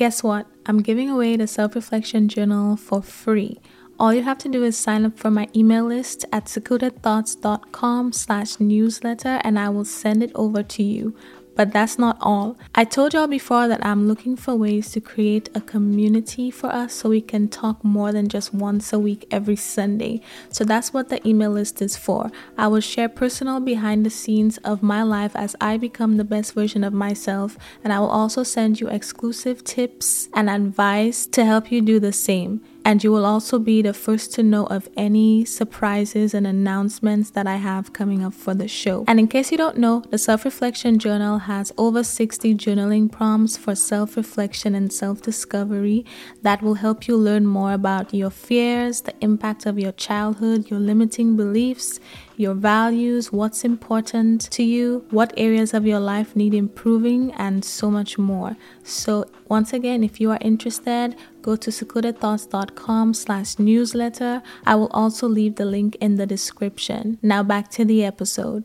Guess what? I'm giving away the self reflection journal for free. All you have to do is sign up for my email list at secludedthoughts.com slash newsletter and I will send it over to you. But that's not all. I told y'all before that I'm looking for ways to create a community for us so we can talk more than just once a week every Sunday. So that's what the email list is for. I will share personal behind the scenes of my life as I become the best version of myself, and I will also send you exclusive tips and advice to help you do the same and you will also be the first to know of any surprises and announcements that I have coming up for the show. And in case you don't know, the Self Reflection Journal has over 60 journaling prompts for self reflection and self discovery that will help you learn more about your fears, the impact of your childhood, your limiting beliefs your values, what's important to you, what areas of your life need improving, and so much more. So once again, if you are interested, go to secludedthoughts.com slash newsletter. I will also leave the link in the description. Now back to the episode.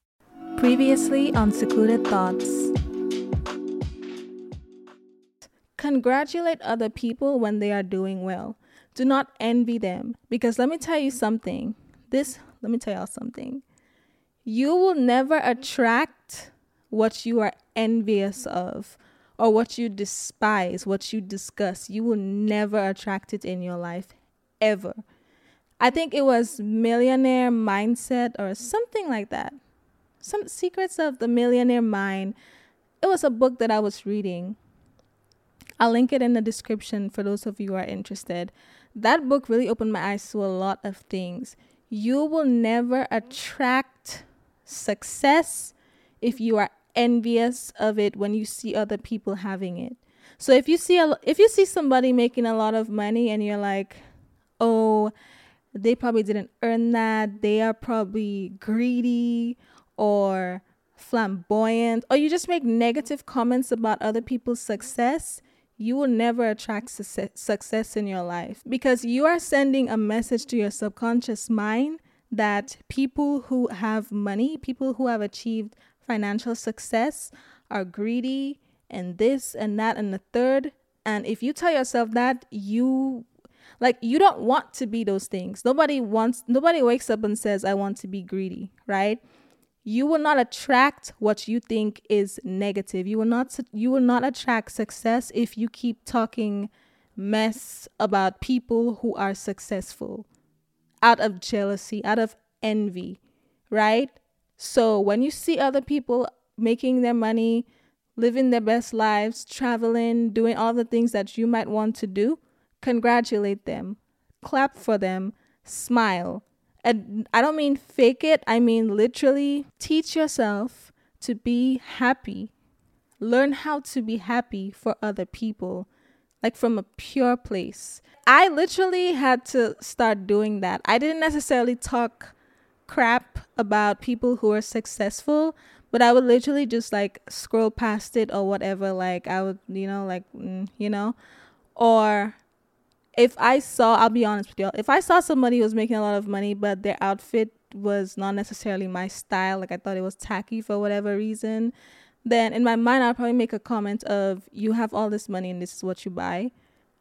Previously on Secluded Thoughts. Congratulate other people when they are doing well. Do not envy them because let me tell you something. This, let me tell y'all something. You will never attract what you are envious of or what you despise, what you discuss. You will never attract it in your life ever. I think it was Millionaire Mindset or something like that. Some Secrets of the Millionaire Mind. It was a book that I was reading I'll link it in the description for those of you who are interested. That book really opened my eyes to a lot of things. You will never attract success if you are envious of it when you see other people having it. So if you see a, if you see somebody making a lot of money and you're like, "Oh, they probably didn't earn that. They are probably greedy or flamboyant," or you just make negative comments about other people's success, you will never attract su- success in your life because you are sending a message to your subconscious mind that people who have money, people who have achieved financial success, are greedy and this and that and the third. And if you tell yourself that, you like you don't want to be those things. Nobody wants nobody wakes up and says I want to be greedy, right? You will not attract what you think is negative. You will not you will not attract success if you keep talking mess about people who are successful. Out of jealousy out of envy right? So when you see other people making their money living their best lives traveling doing all the things that you might want to do congratulate them. Clap for them. Smile and I don't mean fake it, I mean literally teach yourself to be happy. Learn how to be happy for other people, like from a pure place. I literally had to start doing that. I didn't necessarily talk crap about people who are successful, but I would literally just like scroll past it or whatever. Like I would, you know, like mm, you know, or if I saw, I'll be honest with y'all, if I saw somebody who was making a lot of money, but their outfit was not necessarily my style, like I thought it was tacky for whatever reason, then in my mind I'll probably make a comment of, "You have all this money and this is what you buy."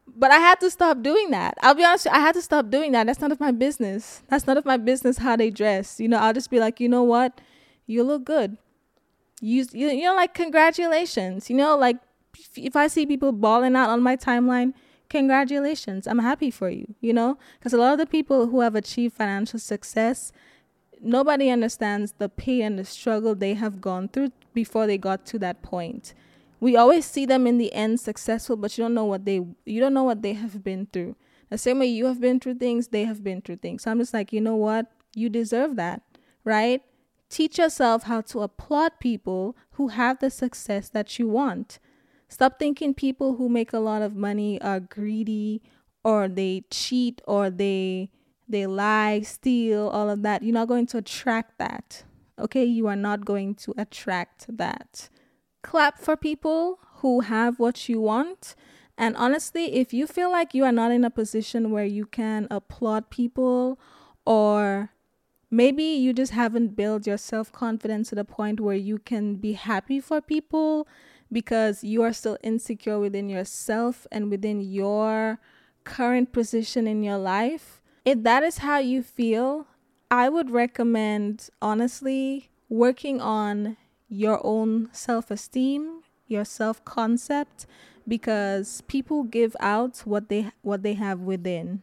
But I had to stop doing that. I'll be honest, I had to stop doing that. That's none of my business. That's none of my business how they dress. You know, I'll just be like, you know what, you look good you, you you know like congratulations you know like if i see people balling out on my timeline congratulations. I'm happy for you you know? Because a lot of the people who have achieved financial success nobody understands the pain and the struggle they have gone through before they got to that point. We always see them in the end successful but you don't know what they you don't know what they have been through. The same way you have been through things they have been through things. So i'm just like you know what? You deserve that right? Teach yourself how to applaud people who have the success that you want. Stop thinking people who make a lot of money are greedy or they cheat or they they lie, steal, all of that. You're not going to attract that. Okay? You are not going to attract that. Clap for people who have what you want. And honestly, if you feel like you are not in a position where you can applaud people or maybe you just haven't built your self confidence to the point where you can be happy for people because you are still insecure within yourself and within your current position in your life. If that is how you feel, I would recommend honestly working on your own self esteem, your self concept because people give out what they what they have within.